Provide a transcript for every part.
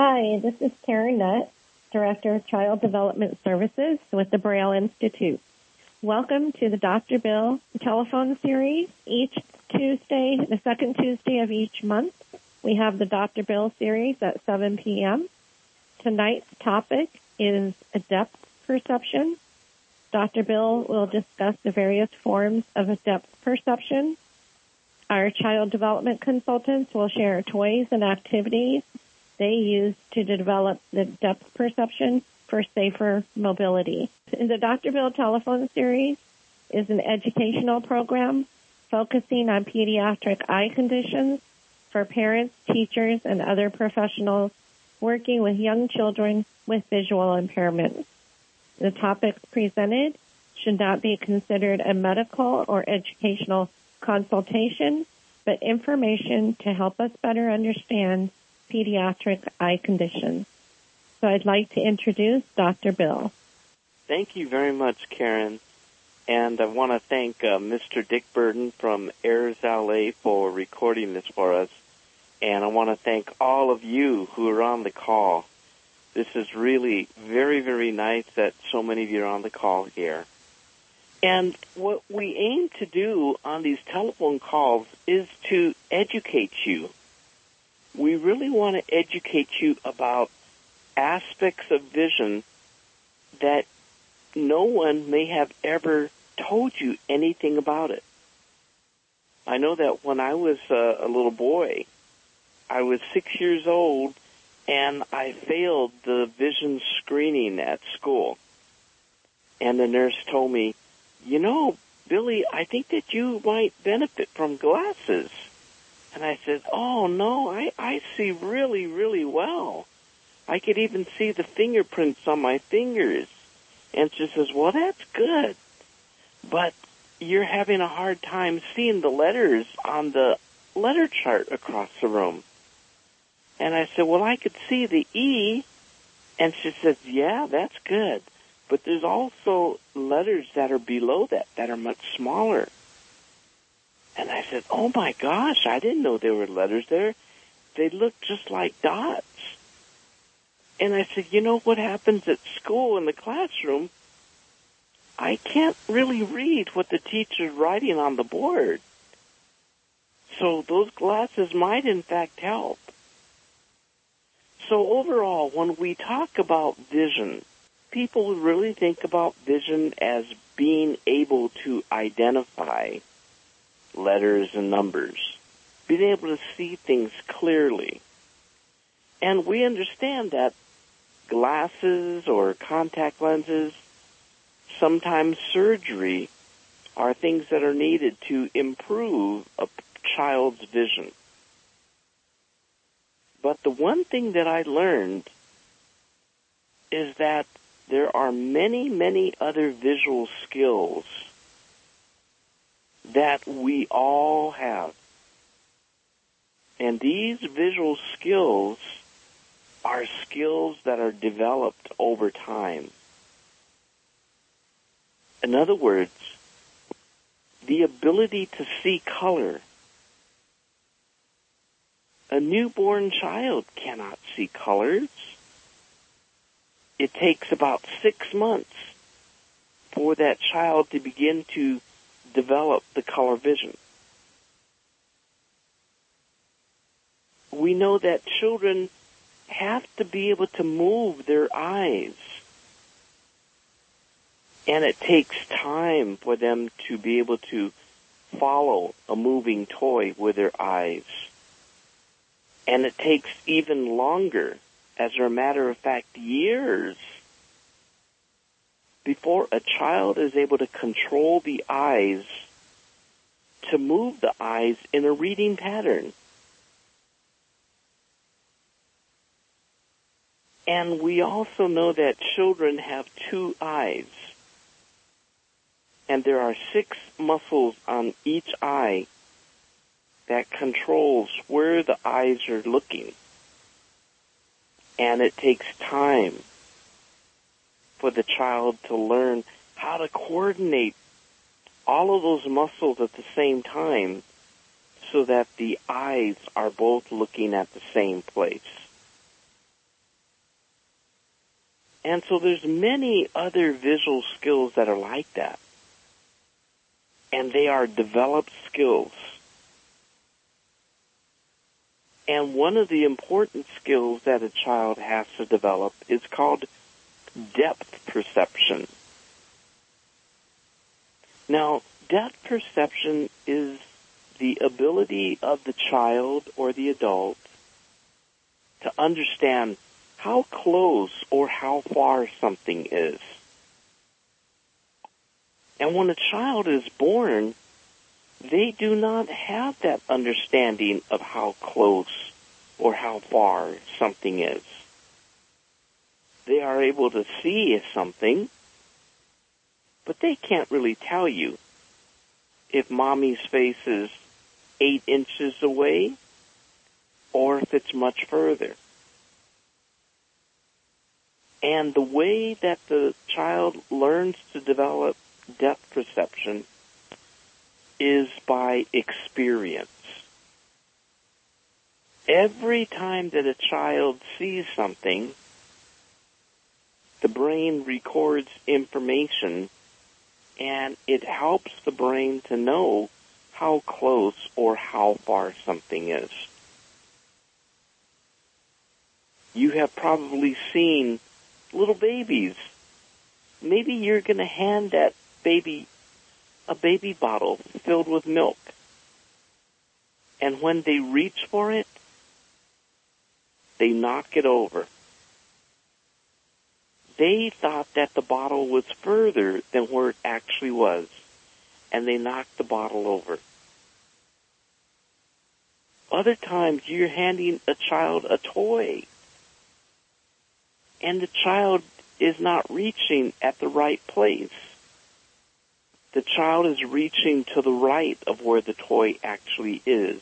Hi, this is Karen Nutt, Director of Child Development Services with the Braille Institute. Welcome to the Dr. Bill telephone series. Each Tuesday, the second Tuesday of each month, we have the Dr. Bill series at 7 p.m. Tonight's topic is depth perception. Dr. Bill will discuss the various forms of depth perception. Our child development consultants will share toys and activities they use to develop the depth perception for safer mobility. The Dr. Bill telephone series is an educational program focusing on pediatric eye conditions for parents, teachers, and other professionals working with young children with visual impairments. The topics presented should not be considered a medical or educational consultation, but information to help us better understand pediatric eye conditions. So I'd like to introduce Dr. Bill. Thank you very much, Karen. And I want to thank uh, Mr. Dick Burden from Airs LA for recording this for us. And I want to thank all of you who are on the call. This is really very, very nice that so many of you are on the call here. And what we aim to do on these telephone calls is to educate you. We really want to educate you about aspects of vision that no one may have ever told you anything about it. I know that when I was a, a little boy, I was six years old and I failed the vision screening at school. And the nurse told me, you know, Billy, I think that you might benefit from glasses. And I said, oh no, I, I see really, really well. I could even see the fingerprints on my fingers. And she says, well, that's good. But you're having a hard time seeing the letters on the letter chart across the room. And I said, well, I could see the E. And she says, yeah, that's good. But there's also letters that are below that that are much smaller. And I said, oh my gosh, I didn't know there were letters there. They look just like dots. And I said, you know what happens at school in the classroom? I can't really read what the teacher's writing on the board. So those glasses might in fact help. So overall, when we talk about vision, people really think about vision as being able to identify letters and numbers, being able to see things clearly. And we understand that glasses or contact lenses, sometimes surgery, are things that are needed to improve a child's vision. But the one thing that I learned is that there are many, many other visual skills that we all have. And these visual skills are skills that are developed over time. In other words, the ability to see color. A newborn child cannot see colors. It takes about six months for that child to begin to develop the color vision. We know that children have to be able to move their eyes. And it takes time for them to be able to follow a moving toy with their eyes. And it takes even longer, as a matter of fact, years before a child is able to control the eyes to move the eyes in a reading pattern. And we also know that children have two eyes. And there are six muscles on each eye that controls where the eyes are looking. And it takes time for the child to learn how to coordinate all of those muscles at the same time so that the eyes are both looking at the same place. And so there's many other visual skills that are like that. And they are developed skills. And one of the important skills that a child has to develop is called depth perception. Now, depth perception is the ability of the child or the adult to understand how close or how far something is. And when a child is born, they do not have that understanding of how close or how far something is. They are able to see something, but they can't really tell you if mommy's face is eight inches away or if it's much further. And the way that the child learns to develop depth perception is by experience. Every time that a child sees something, the brain records information and it helps the brain to know how close or how far something is. You have probably seen little babies. Maybe you're going to hand that baby a baby bottle filled with milk. And when they reach for it, they knock it over. They thought that the bottle was further than where it actually was, and they knocked the bottle over. Other times you're handing a child a toy, and the child is not reaching at the right place the child is reaching to the right of where the toy actually is.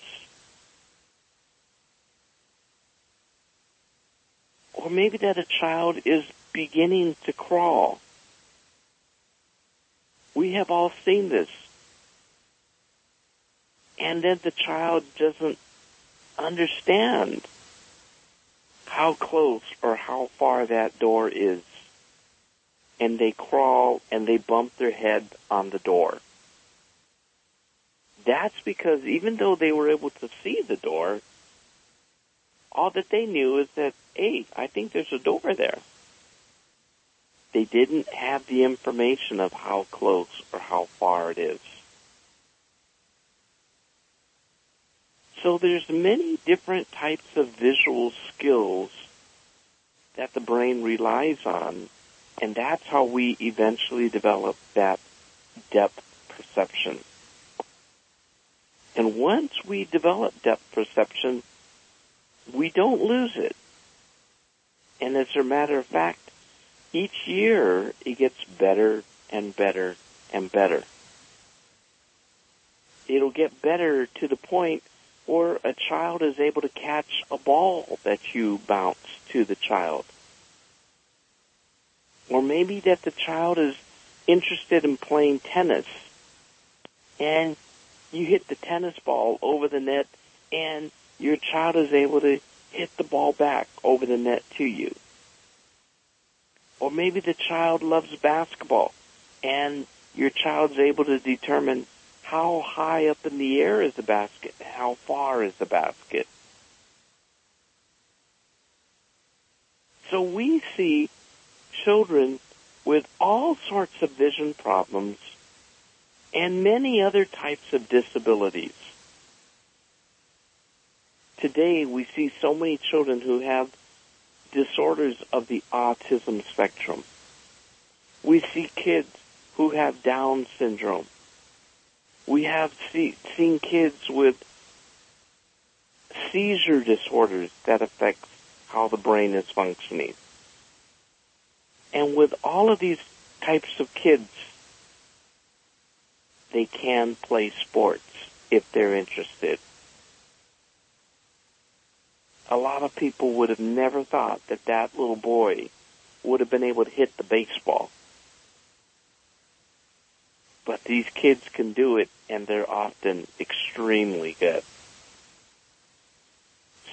Or maybe that a child is beginning to crawl. We have all seen this. And then the child doesn't understand how close or how far that door is and they crawl and they bump their head on the door. That's because even though they were able to see the door, all that they knew is that, hey, I think there's a door there. They didn't have the information of how close or how far it is. So there's many different types of visual skills that the brain relies on and that's how we eventually develop that depth perception. And once we develop depth perception, we don't lose it. And as a matter of fact, each year it gets better and better and better. It'll get better to the point where a child is able to catch a ball that you bounce to the child or maybe that the child is interested in playing tennis and you hit the tennis ball over the net and your child is able to hit the ball back over the net to you. Or maybe the child loves basketball and your child's able to determine how high up in the air is the basket, how far is the basket. So we see children with all sorts of vision problems and many other types of disabilities. Today we see so many children who have disorders of the autism spectrum. We see kids who have Down syndrome. We have see, seen kids with seizure disorders that affect how the brain is functioning. And with all of these types of kids, they can play sports if they're interested. A lot of people would have never thought that that little boy would have been able to hit the baseball. But these kids can do it and they're often extremely good.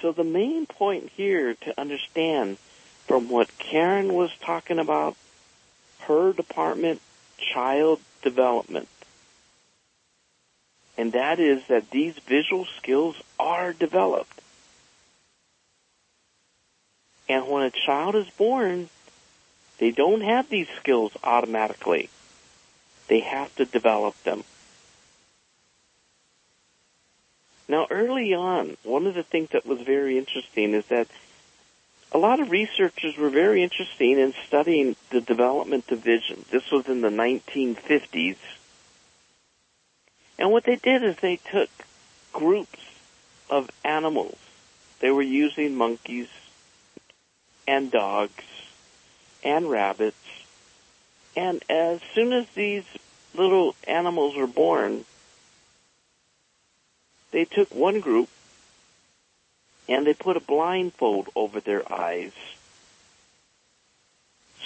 So the main point here to understand from what Karen was talking about, her department, child development. And that is that these visual skills are developed. And when a child is born, they don't have these skills automatically. They have to develop them. Now, early on, one of the things that was very interesting is that a lot of researchers were very interested in studying the development of vision. This was in the 1950s. And what they did is they took groups of animals. They were using monkeys and dogs and rabbits. And as soon as these little animals were born, they took one group and they put a blindfold over their eyes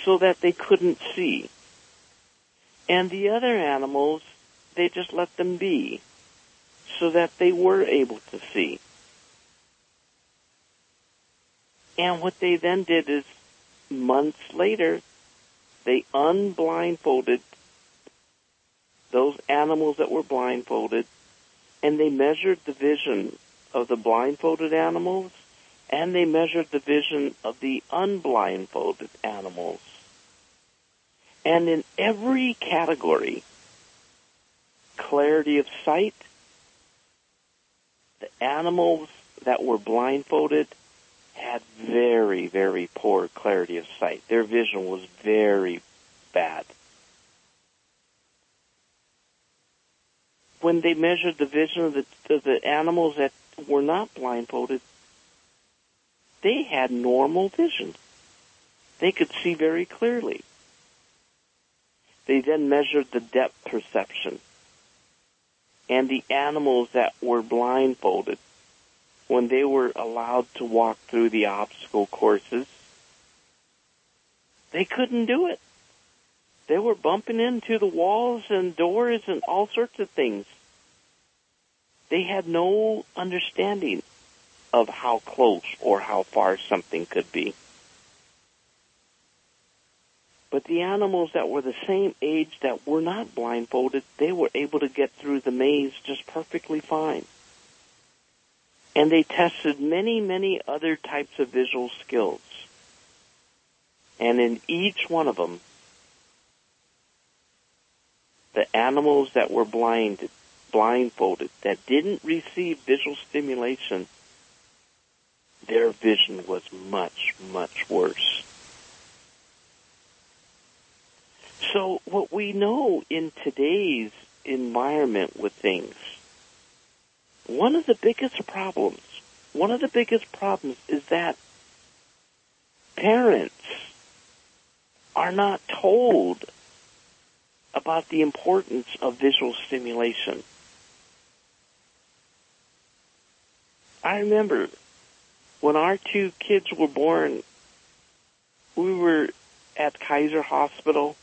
so that they couldn't see. And the other animals, they just let them be so that they were able to see. And what they then did is months later, they unblindfolded those animals that were blindfolded and they measured the vision of the blindfolded animals and they measured the vision of the unblindfolded animals. And in every category, clarity of sight, the animals that were blindfolded had very, very poor clarity of sight. Their vision was very bad. When they measured the vision of the, of the animals that were not blindfolded, they had normal vision. They could see very clearly. They then measured the depth perception. And the animals that were blindfolded, when they were allowed to walk through the obstacle courses, they couldn't do it. They were bumping into the walls and doors and all sorts of things. They had no understanding of how close or how far something could be. But the animals that were the same age that were not blindfolded, they were able to get through the maze just perfectly fine. And they tested many, many other types of visual skills. And in each one of them, the animals that were blinded, blindfolded, that didn't receive visual stimulation, their vision was much, much worse. So what we know in today's environment with things, one of the biggest problems, one of the biggest problems is that parents are not told about the importance of visual stimulation. I remember when our two kids were born, we were at Kaiser Hospital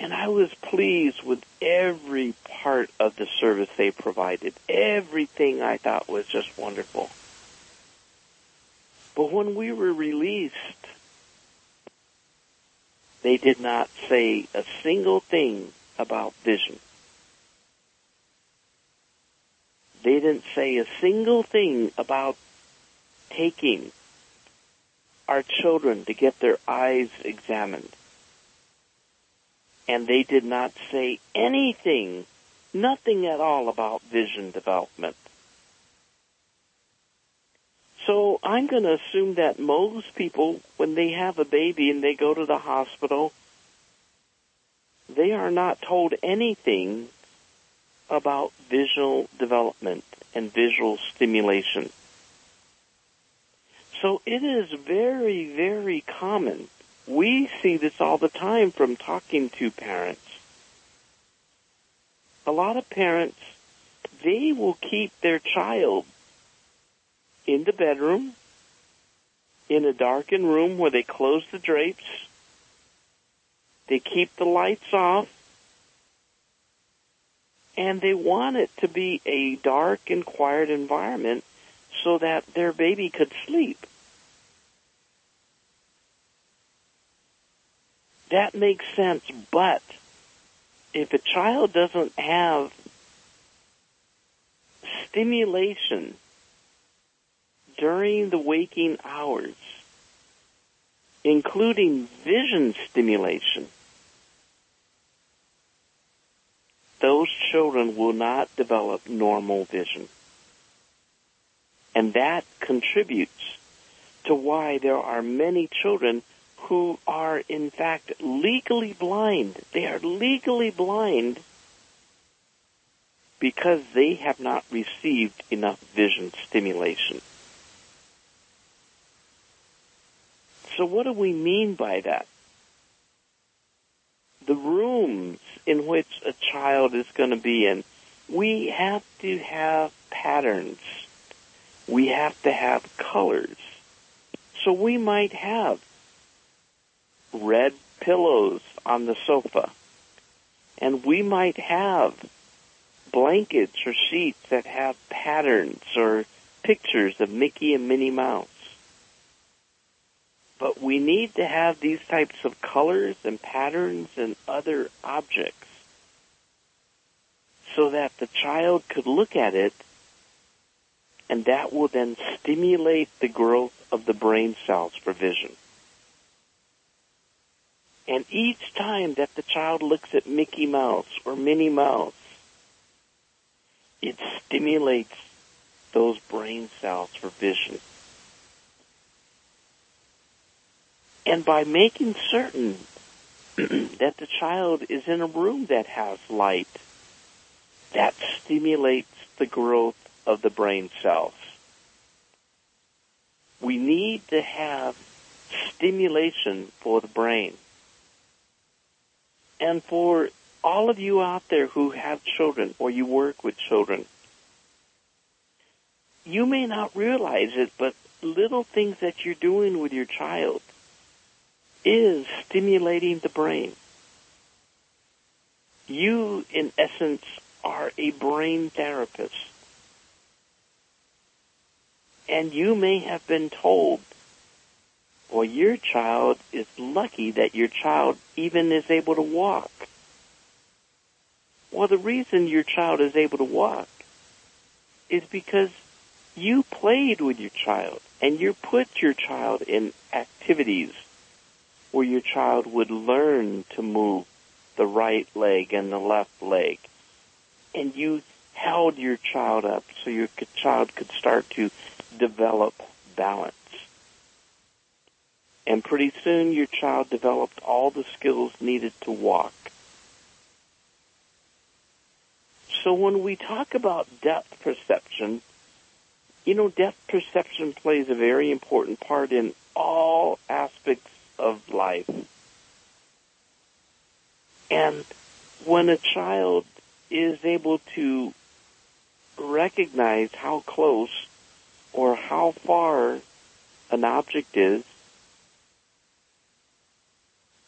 and I was pleased with every part of the service they provided. Everything I thought was just wonderful. But when we were released, they did not say a single thing about vision. They didn't say a single thing about taking our children to get their eyes examined and they did not say anything, nothing at all about vision development. So I'm going to assume that most people, when they have a baby and they go to the hospital, they are not told anything about visual development and visual stimulation. So it is very, very common we see this all the time from talking to parents. A lot of parents, they will keep their child in the bedroom, in a darkened room where they close the drapes, they keep the lights off, and they want it to be a dark and quiet environment so that their baby could sleep. That makes sense, but if a child doesn't have stimulation during the waking hours, including vision stimulation, those children will not develop normal vision. And that contributes to why there are many children who are in fact legally blind. They are legally blind because they have not received enough vision stimulation. So what do we mean by that? The rooms in which a child is going to be in, we have to have patterns. We have to have colors. So we might have red pillows on the sofa. And we might have blankets or sheets that have patterns or pictures of Mickey and Minnie Mouse. But we need to have these types of colors and patterns and other objects so that the child could look at it and that will then stimulate the growth of the brain cells for vision. And each time that the child looks at Mickey Mouse or Minnie Mouse, it stimulates those brain cells for vision. And by making certain that the child is in a room that has light, that stimulates the growth of the brain cells. We need to have stimulation for the brain. And for all of you out there who have children or you work with children, you may not realize it, but little things that you're doing with your child is stimulating the brain. You, in essence, are a brain therapist. And you may have been told well, your child is lucky that your child even is able to walk. Well, the reason your child is able to walk is because you played with your child and you put your child in activities where your child would learn to move the right leg and the left leg. And you held your child up so your child could start to develop balance. And pretty soon your child developed all the skills needed to walk. So when we talk about depth perception, you know, depth perception plays a very important part in all aspects of life. And when a child is able to recognize how close or how far an object is,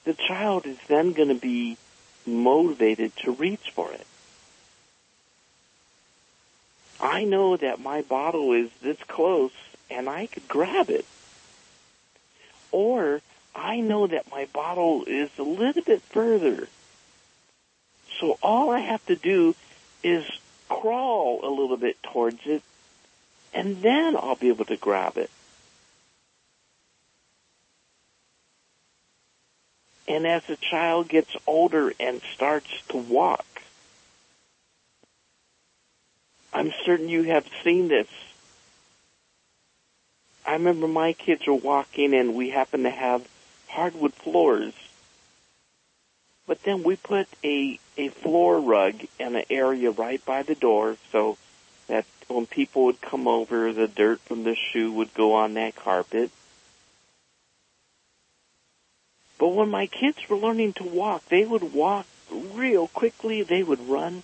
the child is then going to be motivated to reach for it. I know that my bottle is this close and I could grab it. Or I know that my bottle is a little bit further. So all I have to do is crawl a little bit towards it and then I'll be able to grab it. And as the child gets older and starts to walk, I'm certain you have seen this. I remember my kids were walking and we happened to have hardwood floors. But then we put a, a floor rug in an area right by the door so that when people would come over, the dirt from the shoe would go on that carpet. But when my kids were learning to walk, they would walk real quickly, they would run.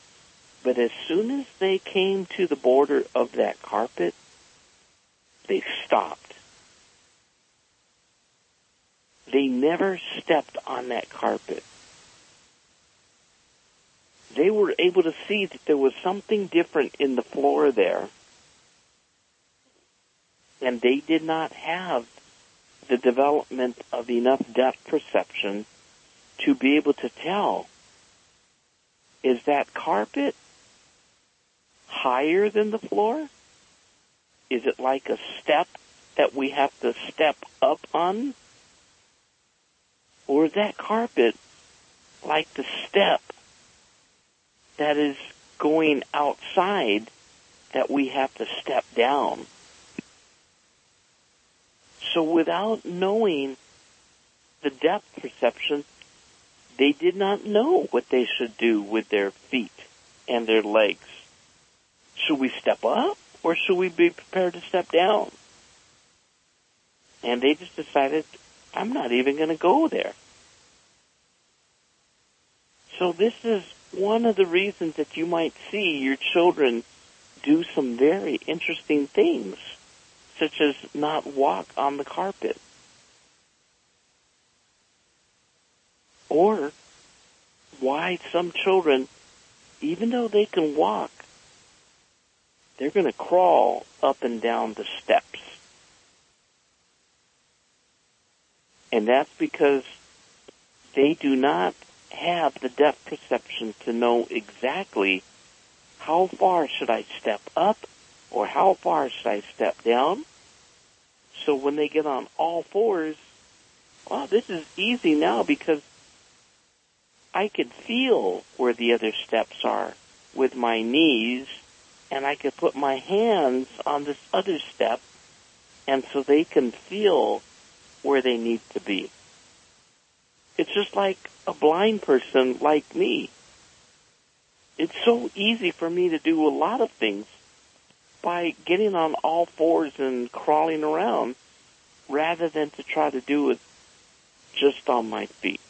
But as soon as they came to the border of that carpet, they stopped. They never stepped on that carpet. They were able to see that there was something different in the floor there. And they did not have the development of enough depth perception to be able to tell is that carpet higher than the floor? Is it like a step that we have to step up on? Or is that carpet like the step that is going outside that we have to step down? So without knowing the depth perception, they did not know what they should do with their feet and their legs. Should we step up or should we be prepared to step down? And they just decided, I'm not even going to go there. So this is one of the reasons that you might see your children do some very interesting things, such as not walk on the carpet. Or why some children, even though they can walk, they're going to crawl up and down the steps. And that's because they do not have the depth perception to know exactly how far should I step up or how far should I step down. So when they get on all fours, well, this is easy now because I could feel where the other steps are with my knees and I could put my hands on this other step and so they can feel where they need to be. It's just like a blind person like me. It's so easy for me to do a lot of things by getting on all fours and crawling around rather than to try to do it just on my feet.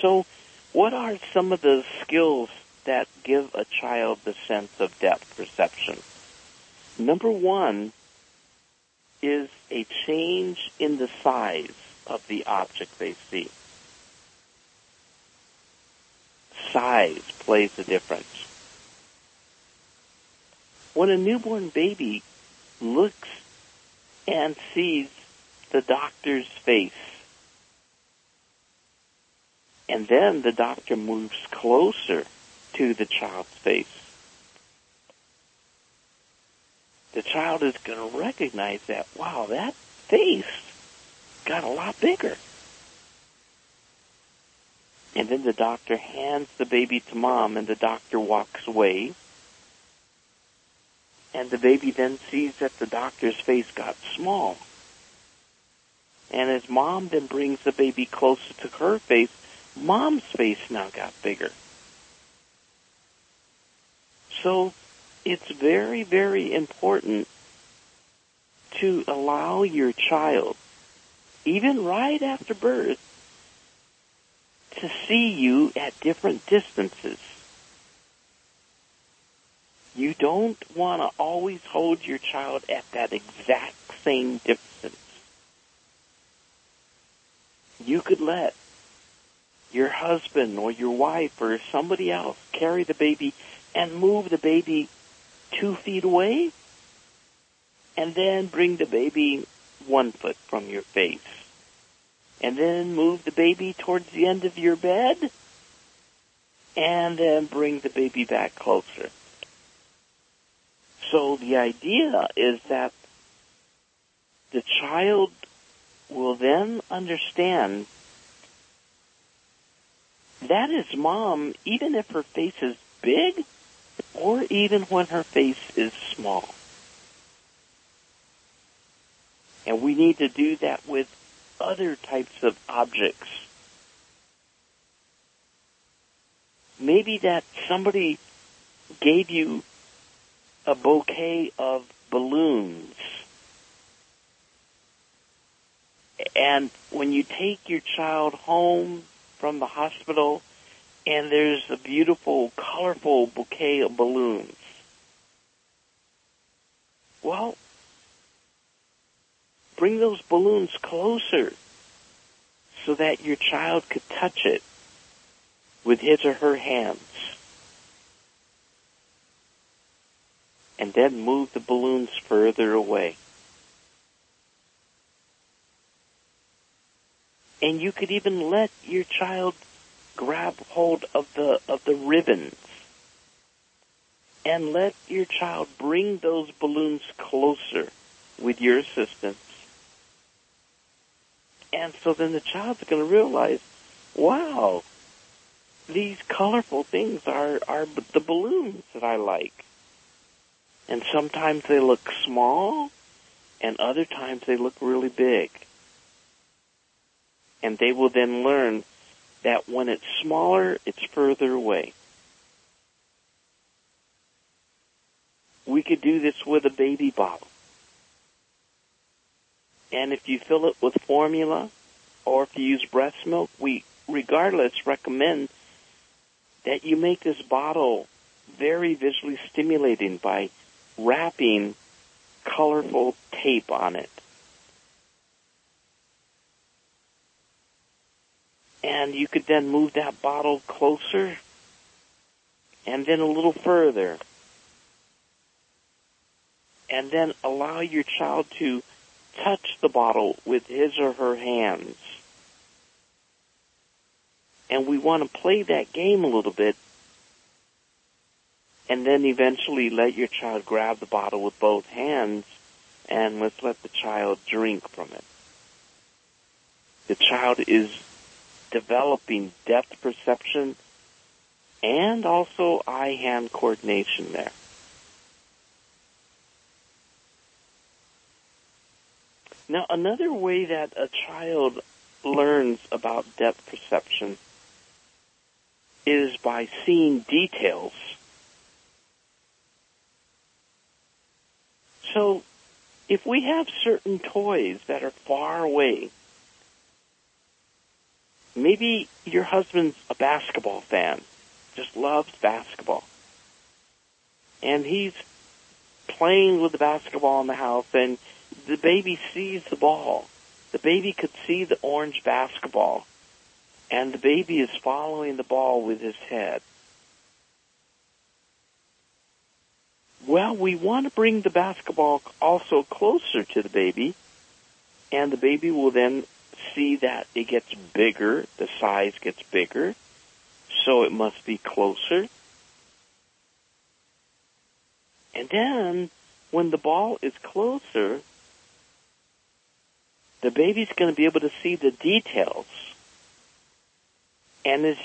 So what are some of the skills that give a child the sense of depth perception? Number one is a change in the size of the object they see. Size plays a difference. When a newborn baby looks and sees the doctor's face, and then the doctor moves closer to the child's face, the child is going to recognize that, wow, that face got a lot bigger. And then the doctor hands the baby to mom and the doctor walks away. And the baby then sees that the doctor's face got small. And as mom then brings the baby closer to her face, mom's face now got bigger. So it's very, very important to allow your child even right after birth, to see you at different distances. You don't want to always hold your child at that exact same distance. You could let your husband or your wife or somebody else carry the baby and move the baby two feet away and then bring the baby one foot from your face. And then move the baby towards the end of your bed. And then bring the baby back closer. So the idea is that the child will then understand that is mom even if her face is big or even when her face is small. And we need to do that with other types of objects. Maybe that somebody gave you a bouquet of balloons. And when you take your child home from the hospital and there's a beautiful, colorful bouquet of balloons. Well, bring those balloons closer so that your child could touch it with his or her hands. And then move the balloons further away. And you could even let your child grab hold of the, of the ribbons and let your child bring those balloons closer with your assistance. And so then the child's going to realize, wow, these colorful things are, are the balloons that I like. And sometimes they look small, and other times they look really big. And they will then learn that when it's smaller, it's further away. We could do this with a baby bottle. And if you fill it with formula, or if you use breast milk, we regardless recommend that you make this bottle very visually stimulating by wrapping colorful tape on it. And you could then move that bottle closer and then a little further. And then allow your child to touch the bottle with his or her hands. And we want to play that game a little bit and then eventually let your child grab the bottle with both hands and let's let the child drink from it. The child is developing depth perception and also eye-hand coordination there. Now, another way that a child learns about depth perception is by seeing details. So, if we have certain toys that are far away, maybe your husband's a basketball fan, just loves basketball, and he's playing with the basketball in the house and the baby sees the ball. The baby could see the orange basketball and the baby is following the ball with his head. Well, we want to bring the basketball also closer to the baby, and the baby will then see that it gets bigger, the size gets bigger, so it must be closer. And then, when the ball is closer, the baby's going to be able to see the details. And as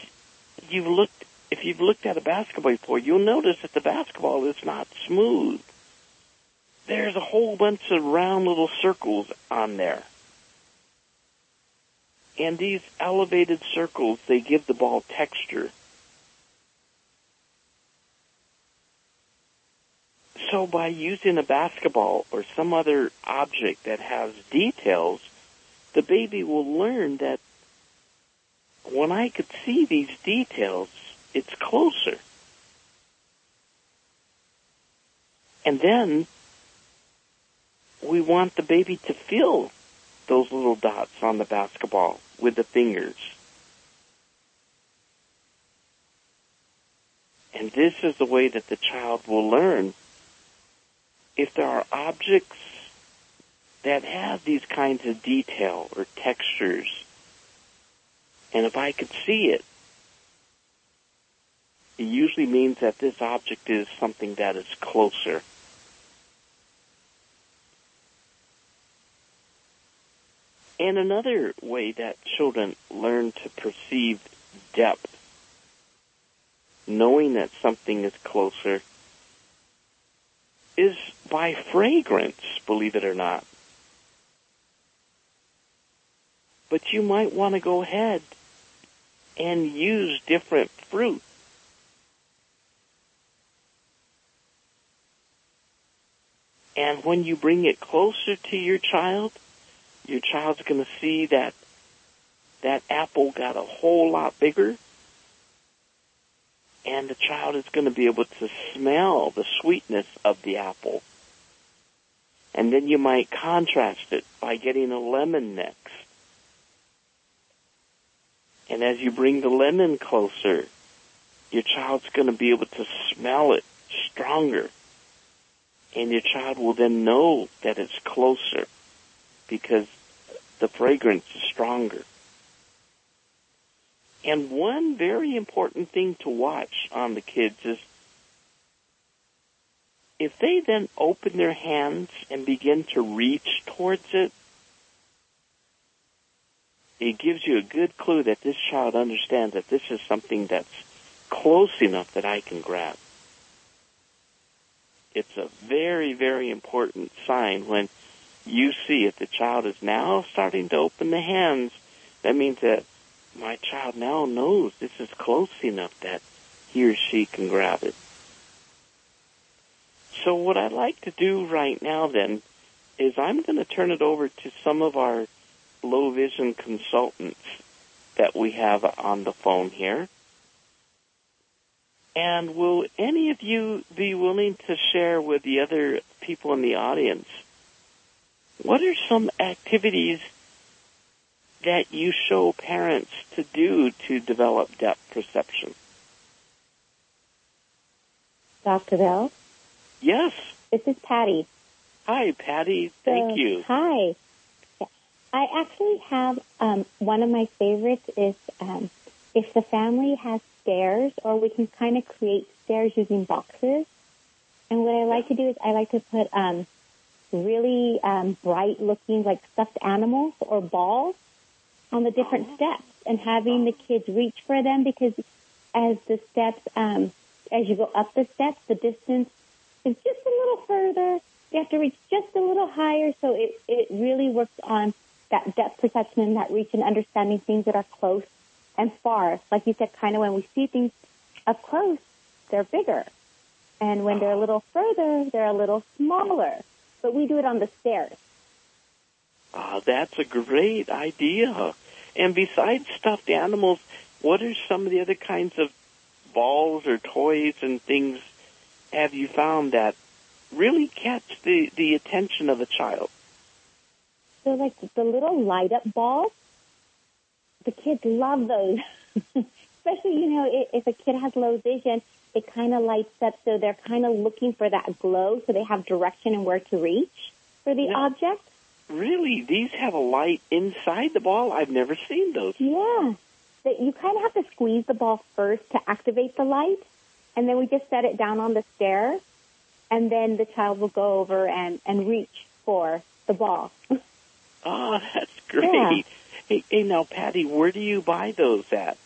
you've looked, if you've looked at a basketball before, you'll notice that the basketball is not smooth. There's a whole bunch of round little circles on there. And these elevated circles, they give the ball texture. So by using a basketball or some other object that has details, the baby will learn that when I could see these details, it's closer. And then we want the baby to feel those little dots on the basketball with the fingers. And this is the way that the child will learn if there are objects that have these kinds of detail or textures. And if I could see it, it usually means that this object is something that is closer. And another way that children learn to perceive depth, knowing that something is closer, is by fragrance, believe it or not. But you might want to go ahead and use different fruit. And when you bring it closer to your child, your child's going to see that that apple got a whole lot bigger and the child is going to be able to smell the sweetness of the apple. And then you might contrast it by getting a lemon next. And as you bring the lemon closer, your child's going to be able to smell it stronger. And your child will then know that it's closer because the fragrance is stronger. And one very important thing to watch on the kids is if they then open their hands and begin to reach towards it, it gives you a good clue that this child understands that this is something that's close enough that I can grab. It's a very, very important sign when you see if the child is now starting to open the hands, that means that my child now knows this is close enough that he or she can grab it. So what I'd like to do right now then is I'm going to turn it over to some of our low vision consultants that we have on the phone here. And will any of you be willing to share with the other people in the audience what are some activities that you show parents to do to develop depth perception? Dr. Bell? Yes. This is Patty. Hi, Patty. Thank so, you. Hi. I actually have um, one of my favorites is um, if the family has stairs, or we can kind of create stairs using boxes. And what I like to do is I like to put um, really um, bright looking like stuffed animals or balls on the different Oh. steps and having the kids reach for them because as the steps, um, as you go up the steps, the distance is just a little further. You have to reach just a little higher. So it, it really works on that depth perception and that reach and understanding things that are close and far. Like you said, kind of when we see things up close, they're bigger. And when they're a little further, they're a little smaller. But we do it on the stairs. Ah, that's a great idea. And besides stuffed animals, what are some of the other kinds of balls or toys and things have you found that really catch the, the attention of a child? So like the little light up balls, the kids love those. Especially, you know, if a kid has low vision, it kind of lights up so they're kind of looking for that glow so they have direction and where to reach for the Yeah. object. Really, these have a light inside the ball? I've never seen those. Yeah. That you kind of have to squeeze the ball first to activate the light, and then we just set it down on the stair, and then the child will go over and, and reach for the ball. Oh, that's great. Yeah. Hey, hey, now, Patty, where do you buy those at?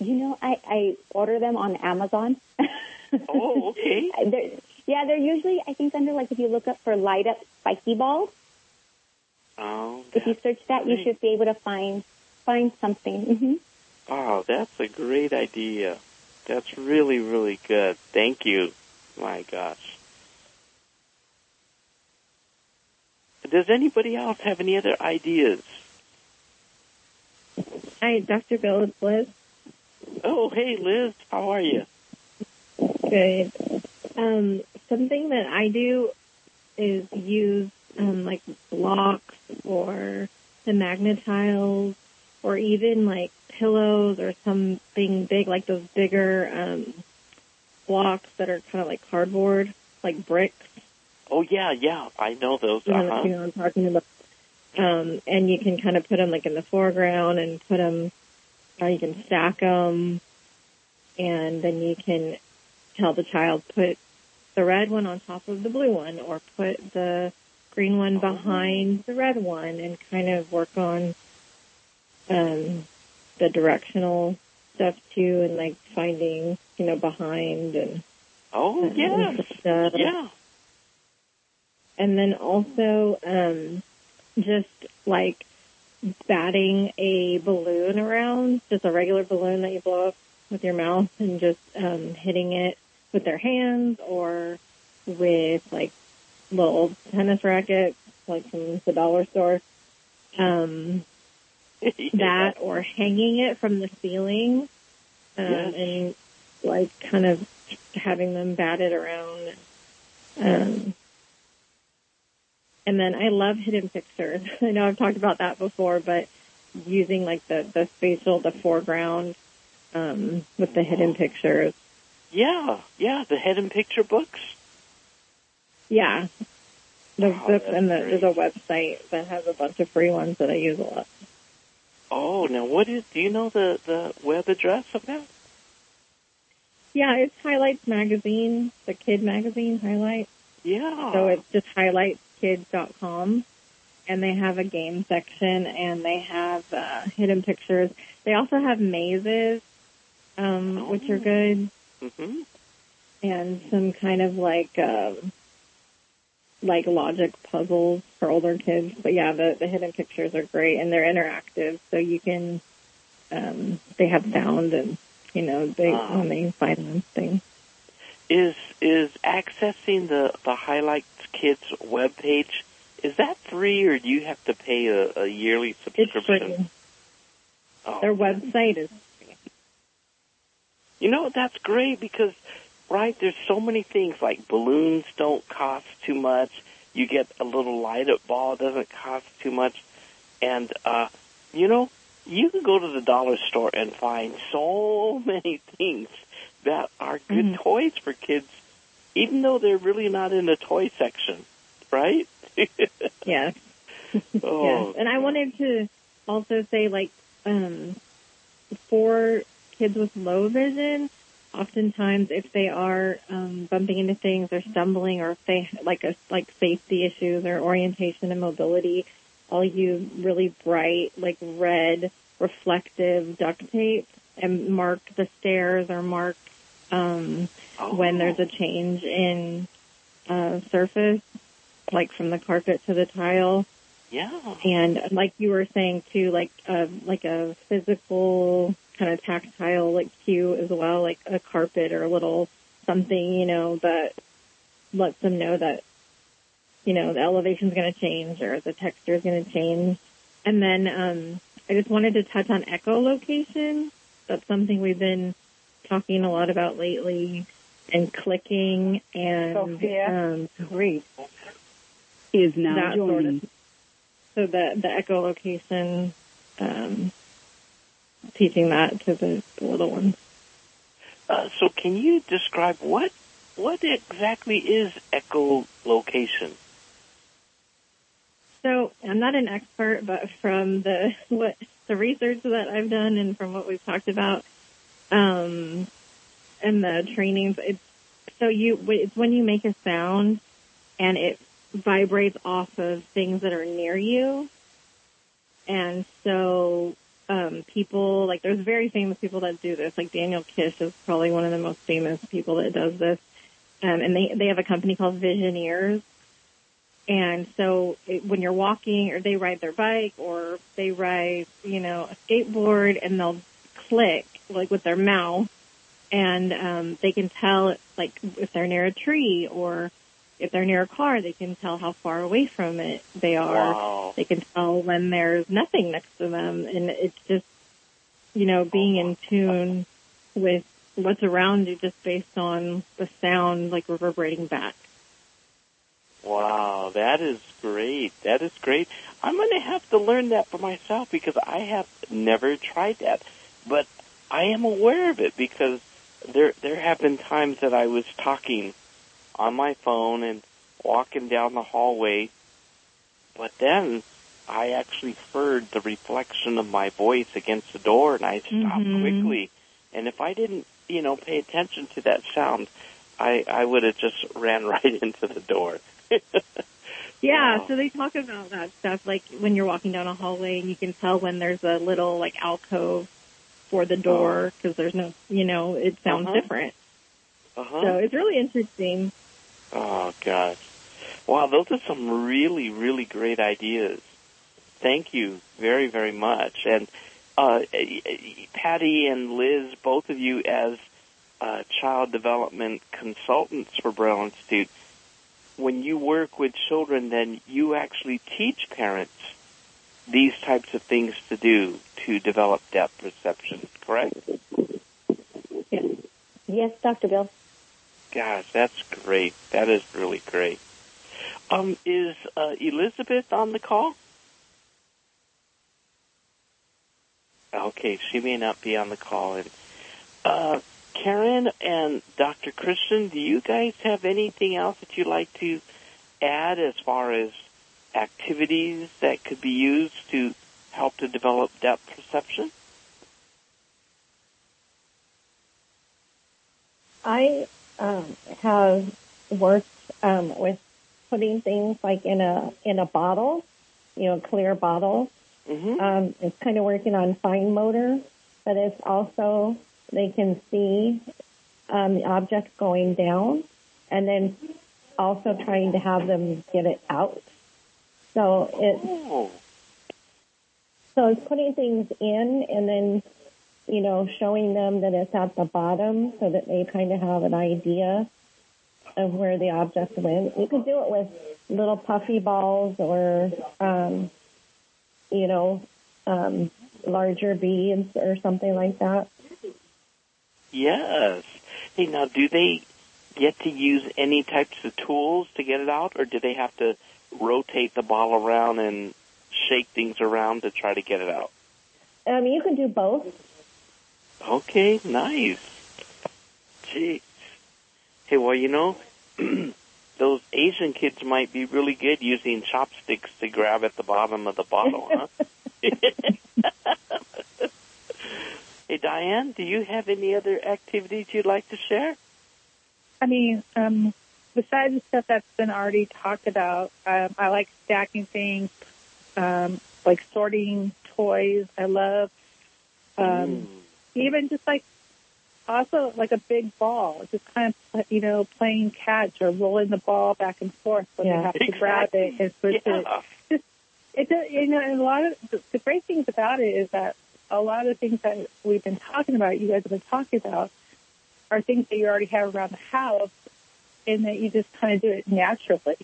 You know, I, I order them on Amazon. Oh, okay. they're, yeah, they're usually, I think, under like if you look up for light up spiky balls, Oh, if you search that, you should be able to find find something. hmm Oh, that's a great idea. That's really, really good. Thank you. My gosh. Does anybody else have any other ideas? Hi, Dr. Bill. It's Liz. Oh, hey, Liz. How are you? Good. Um, something that I do is use um, like blocks or the magnetiles or even like pillows or something big like those bigger um, blocks that are kind of like cardboard, like bricks. Oh, yeah, yeah. I know those. You know, Uh-huh. you know I'm talking about. Um, and you can kind of put them like in the foreground and put them, or you can stack them, and then you can tell the child put the red one on top of the blue one, or put the green one behind the red one, and kind of work on um, the directional stuff too, and like finding you know behind and Oh, yes. stuff Yeah. And then also um, just like batting a balloon around, just a regular balloon that you blow up with your mouth, and just um, hitting it with their hands or with like little tennis rackets, like from the dollar store. Um, that or hanging it from the ceiling, um, Yes. and like kind of having them batted around. Um, and then I love hidden pictures. I know I've talked about that before, but using like the, the spatial, the foreground, um, with the hidden pictures. Yeah, yeah, the hidden picture books. Yeah. The Oh, books and the, there's a website that has a bunch of free ones that I use a lot. Oh, now what is? Do you know the the web address of that? Yeah, it's Highlights Magazine, the kid magazine, Highlights. Yeah. So it's just highlightskids.com. And they have a game section and they have uh, hidden pictures. They also have mazes, um, Oh. which are good, hmm and some kind of like um, like logic puzzles for older kids. But yeah, the, the hidden pictures are great and they're interactive, so you can. Um, they have sound and you know they Ah. when they find them things. Is is accessing the the Highlights Kids webpage is that free or do you have to pay a, a yearly It's subscription? free. Oh. Their website is You know, that's great because, right, there's so many things like balloons don't cost too much. You get a little light up ball, doesn't cost too much. And, uh, you know, you can go to the dollar store and find so many things that are good Mhm. toys for kids, even though they're really not in the toy section, right? yes. oh, yes. And I wanted to also say, like, um, for kids with low vision, oftentimes if they are um, bumping into things or stumbling, or if they like a like safety issues or orientation and mobility, I'll use really bright, like red, reflective duct tape and mark the stairs or mark um, when there's a change in uh, surface, like from the carpet to the tile. yeah. And like you were saying too, like uh, like a physical kind of tactile like cue as well, like a carpet or a little something, you know, that lets them know that you know the elevation's going to change or the texture is going to change. And then um, I just wanted to touch on echolocation. That's something we've been talking a lot about lately, and clicking and Sophia? um, Great. Is now That sort of- joining. so the the echolocation, um, teaching that to the, the little ones. Uh, so can you describe what what exactly is echolocation? So I'm not an expert, but from the what the research that I've done and from what we've talked about, um, and the trainings, it's so you it's when you make a sound and it vibrates off of things that are near you, and so um, people like there's very famous people that do this. Like Daniel Kish is probably one of the most famous people that does this, um, and they they have a company called Visioneers. And so it, when you're walking or they ride their bike or they ride, you know, a skateboard and they'll click like with their mouth and um, they can tell like if they're near a tree or if they're near a car, they can tell how far away from it they are. Wow. They can tell when there's nothing next to them and it's just, you know, being in tune with what's around you just based on the sound like reverberating back. Wow, that is great. That is great. I'm going to have to learn that for myself because I have never tried that. But I am aware of it because there there have been times that I was talking on my phone and walking down the hallway, but then I actually heard the reflection of my voice against the door and I stopped Mhm. quickly. And if I didn't, you know, pay attention to that sound, I I would have just ran right into the door. Yeah, Wow. so they talk about that stuff, like when you're walking down a hallway and you can tell when there's a little like alcove for the door because there's no, you know, it sounds Uh-huh. different. Uh-huh. So it's really interesting. Oh gosh. Wow, those are some really, really great ideas. Thank you very, very much. And uh, Patty and Liz, both of you as uh, child development consultants for Braille Institute, when you work with children, then you actually teach parents these types of things to do to develop depth perception, correct? Yes. Yes, Dr. Bill. Gosh, that's great. That is really great. Um, is uh, Elizabeth on the call? Okay, she may not be on the call. And uh, Karen and Dr. Christian, do you guys have anything else that you'd like to add as far as activities that could be used to help to develop depth perception? I um, have worked um, with putting things like in a in a bottle, you know, clear bottle. Mm-hmm. Um, it's kind of working on fine motor, but it's also they can see um, the object going down, and then also trying to have them get it out. So it's Oh, so it's putting things in and then, you know, showing them that it's at the bottom so that they kind of have an idea of where the object went. You could do it with little puffy balls or, um, you know, um, larger beads or something like that. yes. Hey, now do they get to use any types of tools to get it out, or do they have to rotate the ball around and shake things around to try to get it out? Um, you can do both. Okay, nice. Jeez. Hey, well, you know, those Asian kids might be really good using chopsticks to grab at the bottom of the bottle, huh? hey, Diane, do you have any other activities you'd like to share? I mean, um, besides the stuff that's been already talked about, um, I like stacking things, um, like sorting toys. I love, um, Mm. even just like also like a big ball, just kind of you know playing catch or rolling the ball back and forth when Yeah. you have to grab it and switch it. Yeah. It's a, you know, and a lot of the, the great things about it is that a lot of the things that we've been talking about, you guys have been talking about, are things that you already have around the house, and that you just kind of do it naturally.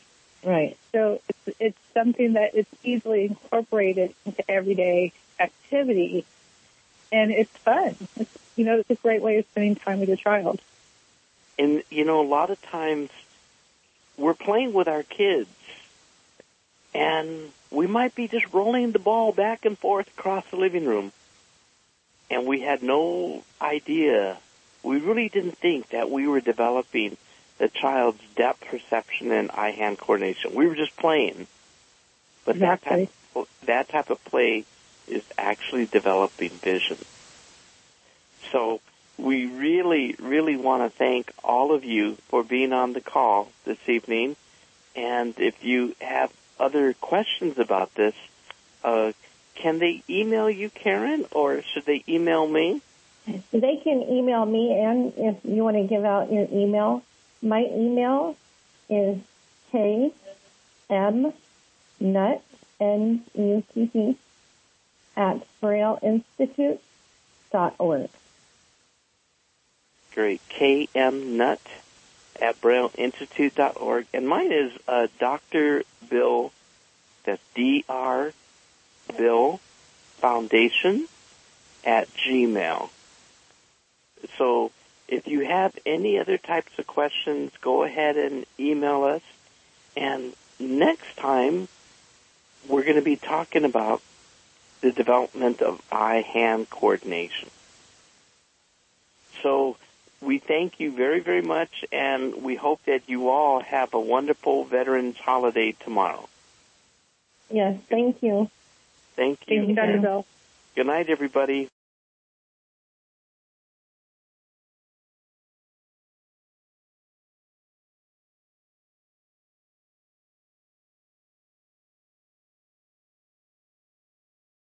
Right. So it's, it's something that is easily incorporated into everyday activity, and it's fun. It's, you know, it's a great way of spending time with your child. And, you know, a lot of times we're playing with our kids and we might be just rolling the ball back and forth across the living room. And we had no idea. We really didn't think that we were developing the child's depth perception and eye-hand coordination. We were just playing. But that Exactly. type, that type of play is actually developing vision. So we really, really want to thank all of you for being on the call this evening. And if you have other questions about this, uh, can they email you, Karen, or should they email me? They can email me, and if you want to give out your email, my email is k m nut n u t t at brailleinstitute.org. Great. KMNut at BrailleInstitute.org. And mine is uh, Dr. Bill, that's D-R Bill Foundation at Gmail. So if you have any other types of questions, go ahead and email us. And next time, we're going to be talking about the development of eye-hand coordination. So we thank you very, very much, and we hope that you all have a wonderful Veterans Holiday tomorrow. Yes, thank you. Thank you. Thank you, Dr. Bill. Good night, everybody.